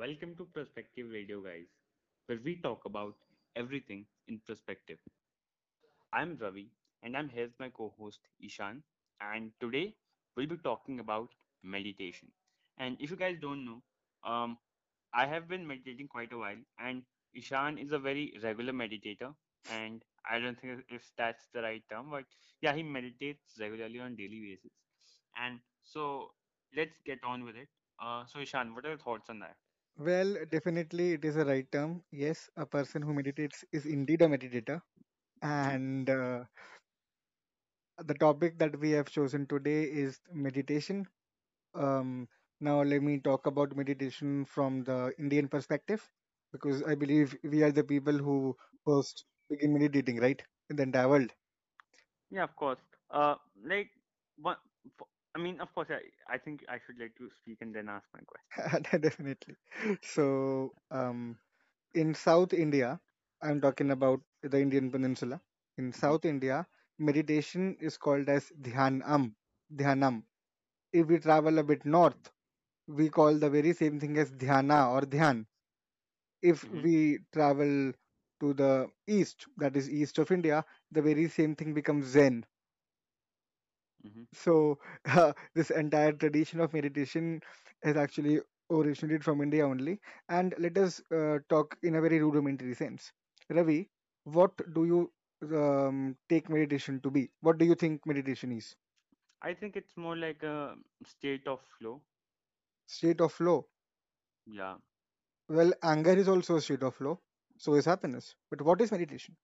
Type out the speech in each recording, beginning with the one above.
Welcome to Perspective Radio, guys, where we talk about everything in perspective. I'm Ravi, and I'm here with my co host Ishan. And today we'll be talking about meditation. And if you guys don't know, um, I have been meditating quite a while, and Ishan is a very regular meditator. And I don't think if that's the right term, but yeah, he meditates regularly on daily basis. And so let's get on with it. Uh, so Ishan, what are your thoughts on that? Well, definitely it is a right term. Yes, a person who meditates is indeed a meditator. hmm And uh, the topic that we have chosen today is meditation. Um, now, let me talk about meditation from the Indian perspective, because I believe we are the people who first begin meditating, right? In the entire world. Yeah, of course. Uh, like, one, I mean, of course, I, I think I should let you speak and then ask my question. Definitely. So, um, in South India, I'm talking about the Indian Peninsula. In hmm South India, meditation is called as dhyanam. Dhyanam. If we travel a bit north, we call the very same thing as dhyana or dhyan. If hmm we travel to the east, that is east of India, the very same thing becomes Zen. Hmm So uh, this entire tradition of meditation has actually originated from India only. And let us uh, talk in a very rudimentary sense. Ravi, what do you um, take meditation to be? What do you think meditation is? I think it's more like a state of flow. State of flow. Yeah. Well, anger is also a state of flow. So is happiness. But what is meditation?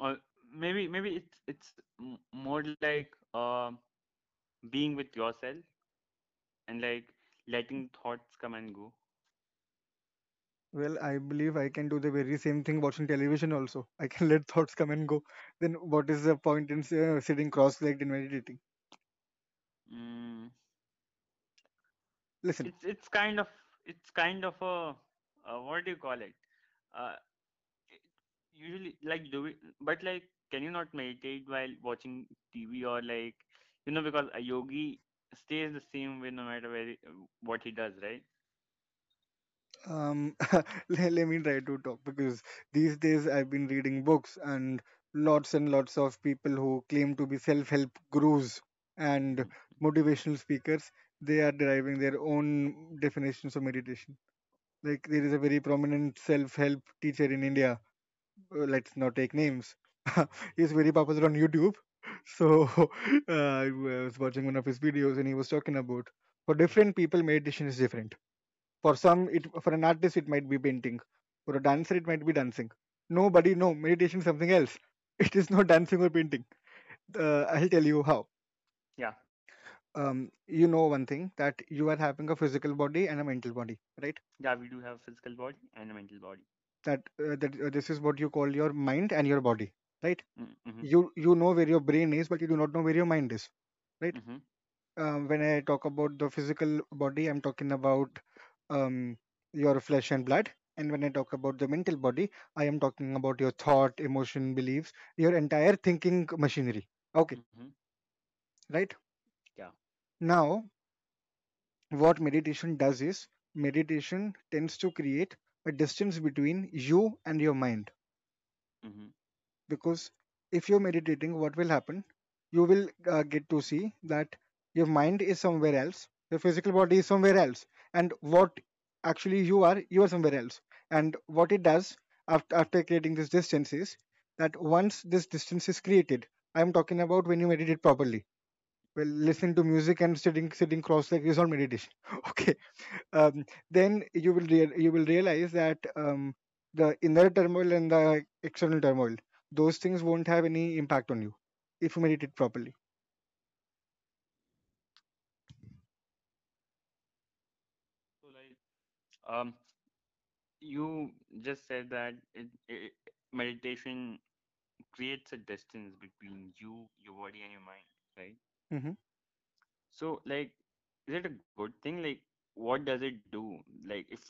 Or maybe maybe it's it's more like uh, being with yourself and like letting thoughts come and go. Well, I believe I can do the very same thing watching television also. I can let thoughts come and go. Then what is the point in uh, sitting cross-legged and meditating? Mm, Listen, it's it's kind of it's kind of a uh, what do you call it? Uh, usually like do we but like can you not meditate while watching tv or like you know because a yogi stays the same way no matter where he, what he does right um, let, let me try to talk because these days I've been reading books and lots and lots of people who claim to be self-help gurus and motivational speakers, they are deriving their own definitions of meditation. Like there is a very prominent self-help teacher in India. uh, Let's not take names. He's very popular on YouTube. So uh, I was watching one of his videos and he was talking about for different people meditation is different for some, it for an artist it might be painting. For a dancer it might be dancing. Nobody no meditation is something else. It is not dancing or painting. Uh, I'll tell you how. yeah Um, you know one thing that you are having a physical body and a mental body, right? yeah we do have a physical body and a mental body That uh, that uh, this is what you call your mind and your body, right? mm-hmm, You you know where your brain is, but you do not know where your mind is, right? mm-hmm, Um, when I talk about the physical body, I'm talking about um, your flesh and blood. And when I talk about the mental body, I am talking about your thought, emotion, beliefs, your entire thinking machinery. Okay, mm-hmm, right? yeah Now, what meditation does is meditation tends to create a distance between you and your mind. mm-hmm, Because if you're meditating, what will happen? You will uh, get to see that your mind is somewhere else, your physical body is somewhere else, and what actually you are, you are somewhere else. And what it does after, after creating this distance is that once this distance is created, I'm talking about when you meditate properly. Well, listening to music and sitting sitting cross-legged is not meditation. Okay, um, then you will you will realize that um, the inner turmoil and the external turmoil, those things won't have any impact on you if you meditate properly. so like um you just said that it, it meditation creates a distance between you your body and your mind right hmm So, like, is it a good thing? Like, what does it do? Like, if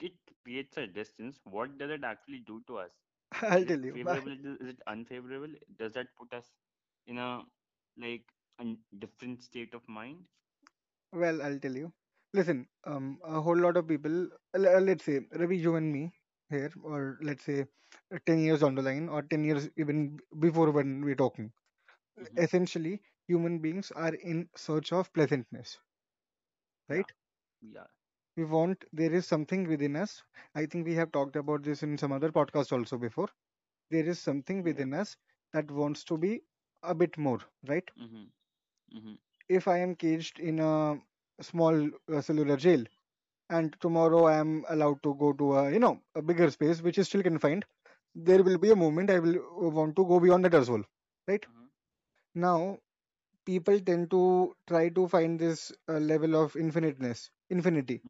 it creates a distance, what does it actually do to us? I'll tell you. favorable? Is is it unfavorable? Does that put us in a like a different state of mind? Well, I'll tell you. Listen, um, a whole lot of people, uh, let's say Ravi, you and me here, or let's say uh, 10 years down the line, or 10 years even before when we're talking. hmm Essentially, human beings are in search of pleasantness, Yeah. right? Yeah. We want, there is something within us. I think we have talked about this in some other podcast also before. There is something within us that wants to be a bit more, right? hmm hmm If I am caged in a small uh, cellular jail, and tomorrow I am allowed to go to a you know a bigger space which is still confined, there will be a moment I will uh, want to go beyond that as well, right? uh Now people tend to try to find this uh, level of infiniteness, infinity,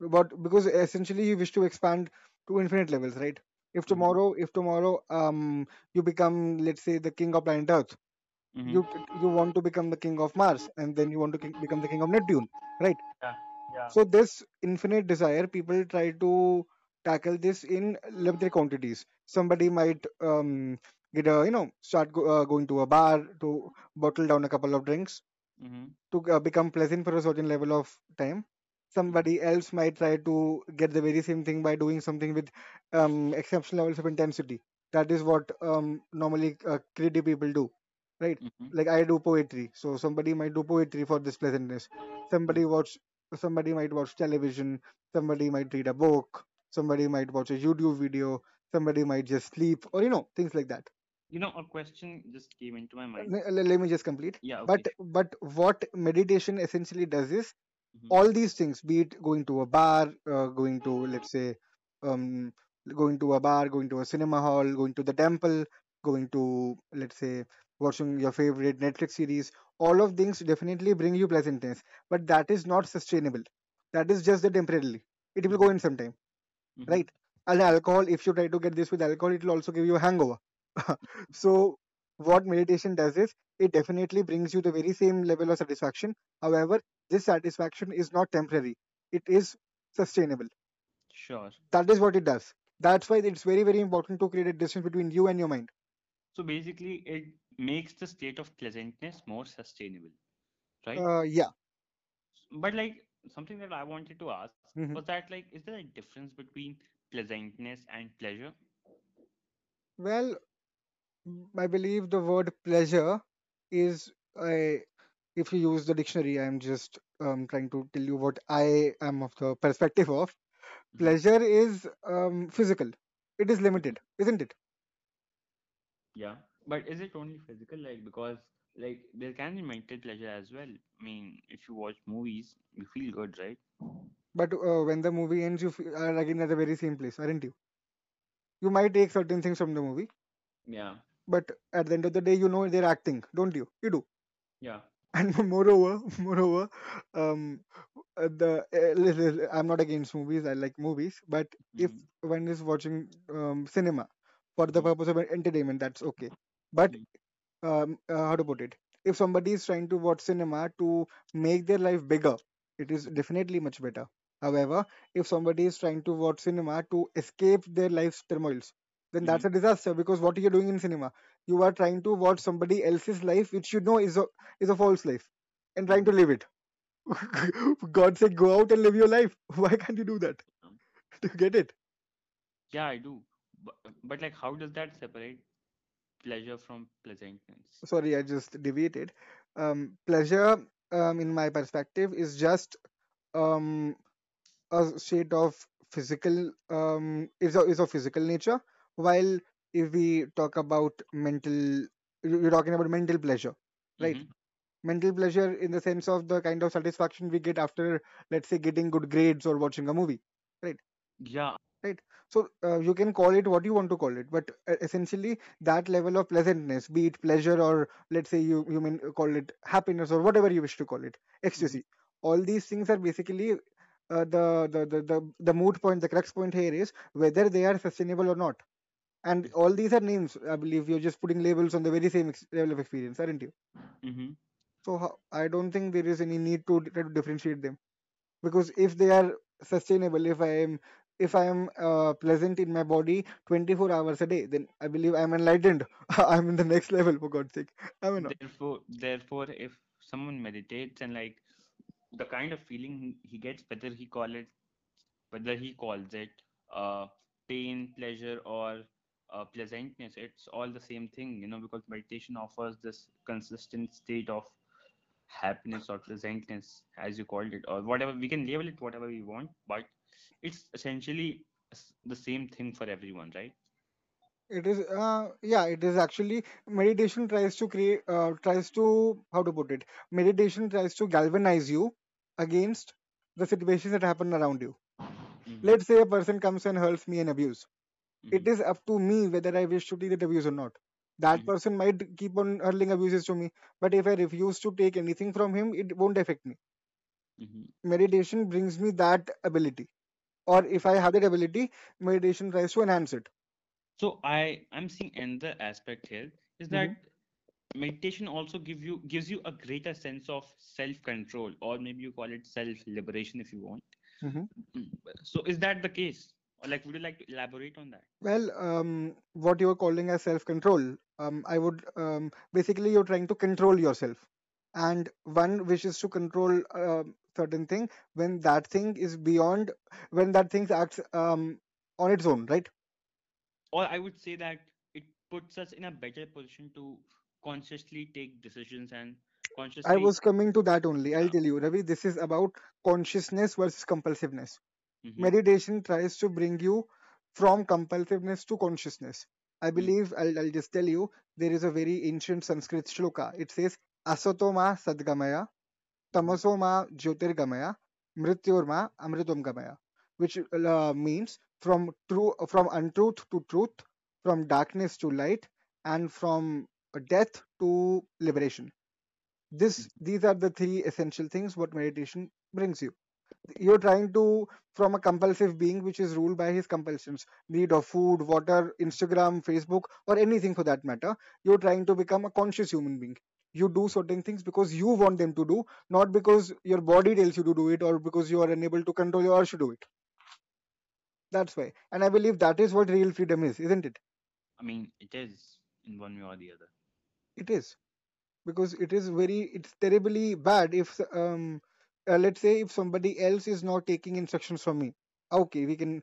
but because essentially you wish to expand to infinite levels, right? If hmm tomorrow, if tomorrow, um, you become, let's say, the king of planet Earth, hmm you you want to become the king of Mars, and then you want to king, become the king of Neptune, right? Yeah. Yeah. So this infinite desire, people try to tackle this in limited quantities. Somebody might um, get a you know start go, uh, going to a bar to bottle down a couple of drinks hmm to uh, become pleasant for a certain level of time. Somebody else might try to get the very same thing by doing something with um, exceptional levels of intensity. That is what um, normally uh, creative people do, right? hmm Like I do poetry, so somebody might do poetry for this pleasantness. Somebody watch, somebody might watch television. Somebody might read a book. Somebody might watch a YouTube video. Somebody might just sleep, or you know things like that. You know, a question just came into my mind. Let let me just complete. Yeah. But but what meditation essentially does is hmm all these things be it going to a bar uh, going to let's say um, going to a bar going to a cinema hall going to the temple going to let's say watching your favorite netflix series all of things definitely bring you pleasantness but that is not sustainable. That is just the temporarily. It will go in sometime hmm right? And alcohol if you try to get this with alcohol it will also give you a hangover. So what meditation does is it definitely brings you the very same level of satisfaction. However this satisfaction is not temporary it is sustainable Sure. that is what it does that's why it's very very important to create a distance between you and your mind So basically, it makes the state of pleasantness more sustainable, right? uh, yeah But like something that I wanted to ask hmm was that like, is there a difference between pleasantness and pleasure? well i believe the word pleasure is a if you use the dictionary i'm just um, trying to tell you what i am of the perspective of hmm pleasure is um, physical it is limited isn't it Yeah. But is it only physical? Like, because like there can be mental pleasure as well. I mean, if you watch movies, you feel good, right? but uh, when the movie ends you f- are again at the very same place aren't you you might take certain things from the movie Yeah. but at the end of the day you know they're acting don't you you do Yeah. And moreover moreover um uh, the uh, i'm not against movies i like movies but if hmm. one is watching um, cinema for the hmm. purpose of entertainment that's okay. But hmm. um, uh, how to put it? If somebody is trying to watch cinema to make their life bigger it is definitely much better. However if somebody is trying to watch cinema to escape their life's turmoils then that's a disaster because what are you doing in cinema you are trying to watch somebody else's life which you know is a is a false life and trying to live it. God said go out and live your life. Why can't you do that? Do you get it? Yeah, I do. But, but like, how does that separate pleasure from pleasantness? sorry i just deviated. Um, pleasure um, in my perspective is just um, a state of physical um, is a, is of physical nature while if we talk about mental you- you're talking about mental pleasure right? Hmm mental pleasure in the sense of the kind of satisfaction we get after let's say getting good grades or watching a movie right? Yeah. right? So uh, you can call it what you want to call it but uh, essentially that level of pleasantness be it pleasure or let's say you you mean call it happiness or whatever you wish to call it ecstasy. All these things are basically uh, the, the the the the moot point the crux point here is whether they are sustainable or not and all these are names i believe you're just putting labels on the very same ex- level of experience aren't you? Hmm so ho- i don't think there is any need to try to differentiate them. Because if they are sustainable if i am if i am uh, pleasant in my body 24 hours a day then i believe i'm enlightened. I'm in the next level for god's sake. Am i not Therefore, therefore, if someone meditates and like the kind of feeling he he gets, whether he call it whether he calls it uh, pain, pleasure, or uh, pleasantness, it's all the same thing, you know, because meditation offers this consistent state of happiness or pleasantness, as you called it, or whatever. We can label it whatever we want, but it's essentially the same thing for everyone, right? It is, uh, yeah, it is actually meditation tries to create, uh, tries to, how to put it, meditation tries to galvanize you against the situations that happen around you. Mm-hmm, Let's say a person comes and hurls me and abuse. It mm-hmm, is up to me whether I wish to take that abuse or not. That mm-hmm, person might keep on hurling abuses to me, but if I refuse to take anything from him, it won't affect me. mm-hmm. Meditation brings me that ability, or if I have that ability, meditation tries to enhance it. So I I'm seeing another aspect here is that meditation also give you gives you a greater sense of self control, or maybe you call it self liberation if you want. hmm Mm, So is that the case? Like, would you like to elaborate on that? Well, um, what you're calling as self-control, um, I would um, basically you're trying to control yourself, and one wishes to control um certain thing when that thing is beyond, when that thing acts um, on its own, right? Or I would say that it puts us in a better position to consciously take decisions and consciously I was coming to that only. I'll tell you, Ravi. This is about consciousness versus compulsiveness. Mm-hmm, Meditation tries to bring you from compulsiveness to consciousness. I believe I'll, I'll just tell you there is a very ancient Sanskrit shloka. It says Asatoma Sadgamaya mm-hmm, Tamasoma Jyotirgamaya Mrityorma Amritam Gamaya, which uh, means from true from untruth to truth, from darkness to light, and from death to liberation. This these are the three essential things what meditation brings you you're trying to from a compulsive being which is ruled by his compulsions need of food water instagram facebook or anything for that matter you're trying to become a conscious human being. You do certain things because you want them to do not because your body tells you to do it or because you are unable to control your urge to do it. That's why. And i believe that is what real freedom is isn't it? I mean, it is in one way or the other. it is. Because it is very it's terribly bad if um uh, let's say if somebody else is not taking instructions from me okay we can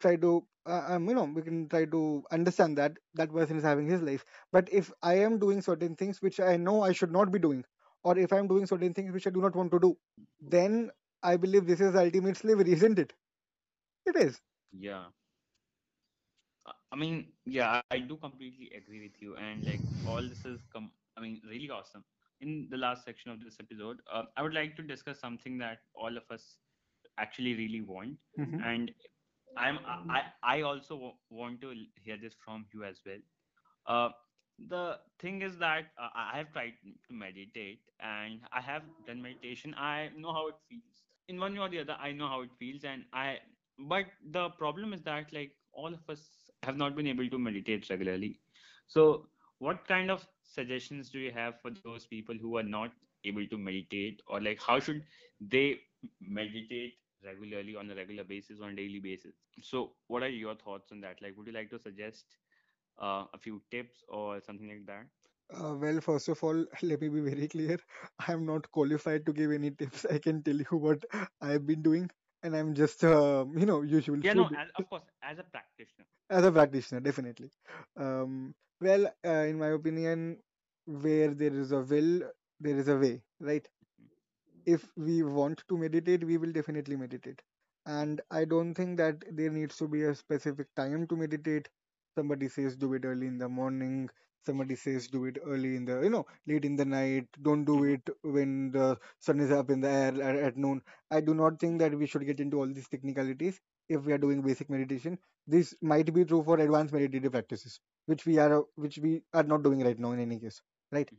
try to uh, um, you know we can try to understand that that person is having his life but if i am doing certain things which i know i should not be doing or if i'm doing certain things which i do not want to do then i believe this is ultimate slavery isn't it it is Yeah. I mean, yeah, I do completely agree with you. And like all this is com I mean, really awesome. In the last section of this episode, uh, I would like to discuss something that all of us actually really want. hmm And I'm I I also w want to hear this from you as well. Uh, the thing is that uh, I I have tried to meditate and I have done meditation. I know how it feels. In one way or the other, I know how it feels, and I. But the problem is that like all of us have not been able to meditate regularly. So, what kind of suggestions do you have for those people who are not able to meditate, or like how should they meditate regularly on a regular basis, on a daily basis? So, what are your thoughts on that? Like, would you like to suggest uh, a few tips or something like that? uh, well first of all let me be very clear i am not qualified to give any tips i can tell you what i've been doing and i'm just uh, you know usual Yeah, no, as, of course, as a practitioner. as a practitioner definitely. Um, well uh, in my opinion where there is a will there is a way right? If we want to meditate we will definitely meditate. And i don't think that there needs to be a specific time to meditate. Somebody says do it early in the morning somebody says do it early in the you know late in the night. Don't do hmm it when the sun is up in the air at, at noon. I do not think that we should get into all these technicalities if we are doing basic meditation. This might be true for advanced meditative practices which we are which we are not doing right now in any case right?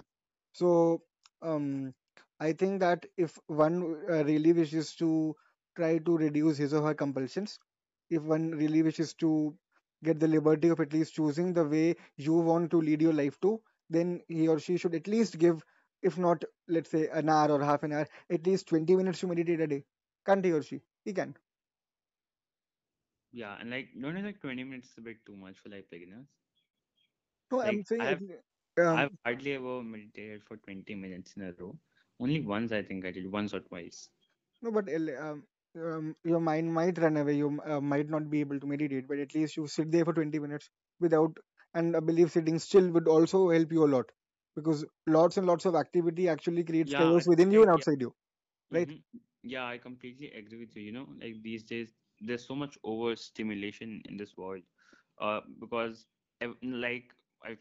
So um, I think that if one uh, really wishes to try to reduce his or her compulsions, if one really wishes to get the liberty of at least choosing the way you want to lead your life to, then he or she should at least give, if not, let's say, an hour or half an hour, at least 20 minutes to meditate a day. Can't he or she? He can. Yeah, and like, don't you think 20 minutes is a bit too much for like beginners? No, Like, I'm saying I have, um, I've hardly ever meditated for 20 minutes in a row. Only once I think I did, once or twice. No, but um, um, your mind might run away. You uh, might not be able to meditate, but at least you sit there for 20 minutes without. And I believe sitting still would also help you a lot because lots and lots of activity actually creates Yeah, chaos within you and yeah. outside you, right? hmm Yeah, I completely agree with you. You know, like these days, there's so much overstimulation in this world. Uh, because like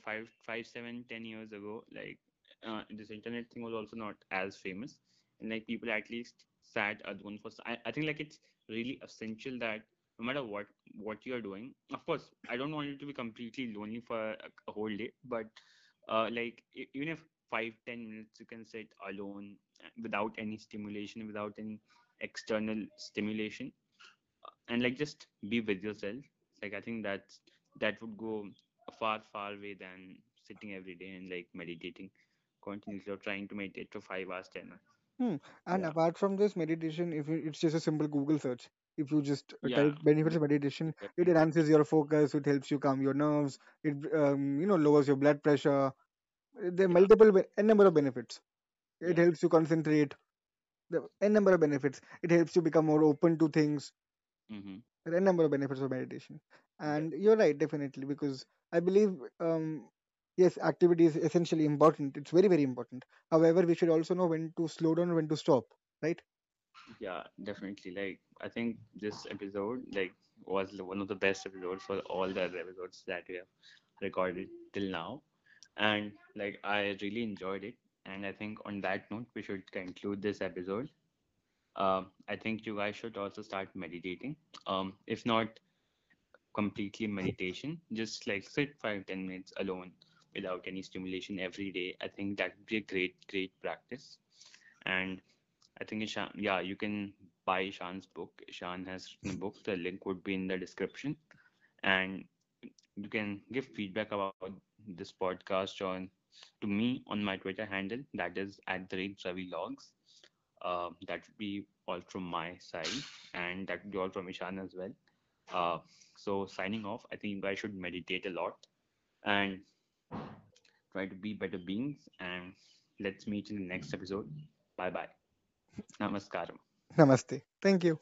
five, five, seven, ten years ago, like uh, this internet thing was also not as famous, and like people at least sat alone for. s- I, I think like it's really essential that no matter what what you're doing, of course, I don't want you to be completely lonely for a, a whole day, but uh, like even if five, ten minutes you can sit alone uh, without any stimulation, without any external stimulation, uh, and like just be with yourself. Like I think that's that would go far, far way than sitting every day and like meditating continuously or trying to meditate for five hours, ten hours. Hmm. And Yeah, apart from this meditation, if you, it's just a simple Google search, if you just uh, yeah, type benefits of meditation, it definitely. enhances your focus, it helps you calm your nerves, it um, you know lowers your blood pressure. There are Yeah, multiple be- n number of benefits. It yeah, helps you concentrate. The n number of benefits. It helps you become more open to things. mm-hmm. There are n number of benefits of meditation. Def- And you're right, definitely, because I believe um, yes, activity is essentially important. It's very very important. However, we should also know when to slow down, when to stop. Right? yeah, definitely. Like I think this episode like was one of the best episodes for all the episodes that we have recorded till now. And like I really enjoyed it. And I think on that note, we should conclude this episode. Um, I think you guys should also start meditating. Um, if not completely meditation, just like sit five, ten minutes alone without any stimulation every day. I think that would be a great, great practice. And I think Ishan, yeah, you can buy Ishan's book. Ishan has written a book. The link would be in the description. And you can give feedback about this podcast on to me on my Twitter handle. That is at the rate Ravi Logs. Uh, that would be all from my side, and that would be all from Ishan as well. Uh, so signing off, I think you guys should meditate a lot and try to be better beings. And let's meet in the next episode. Bye bye. Namaskaram. Namaste. Thank you.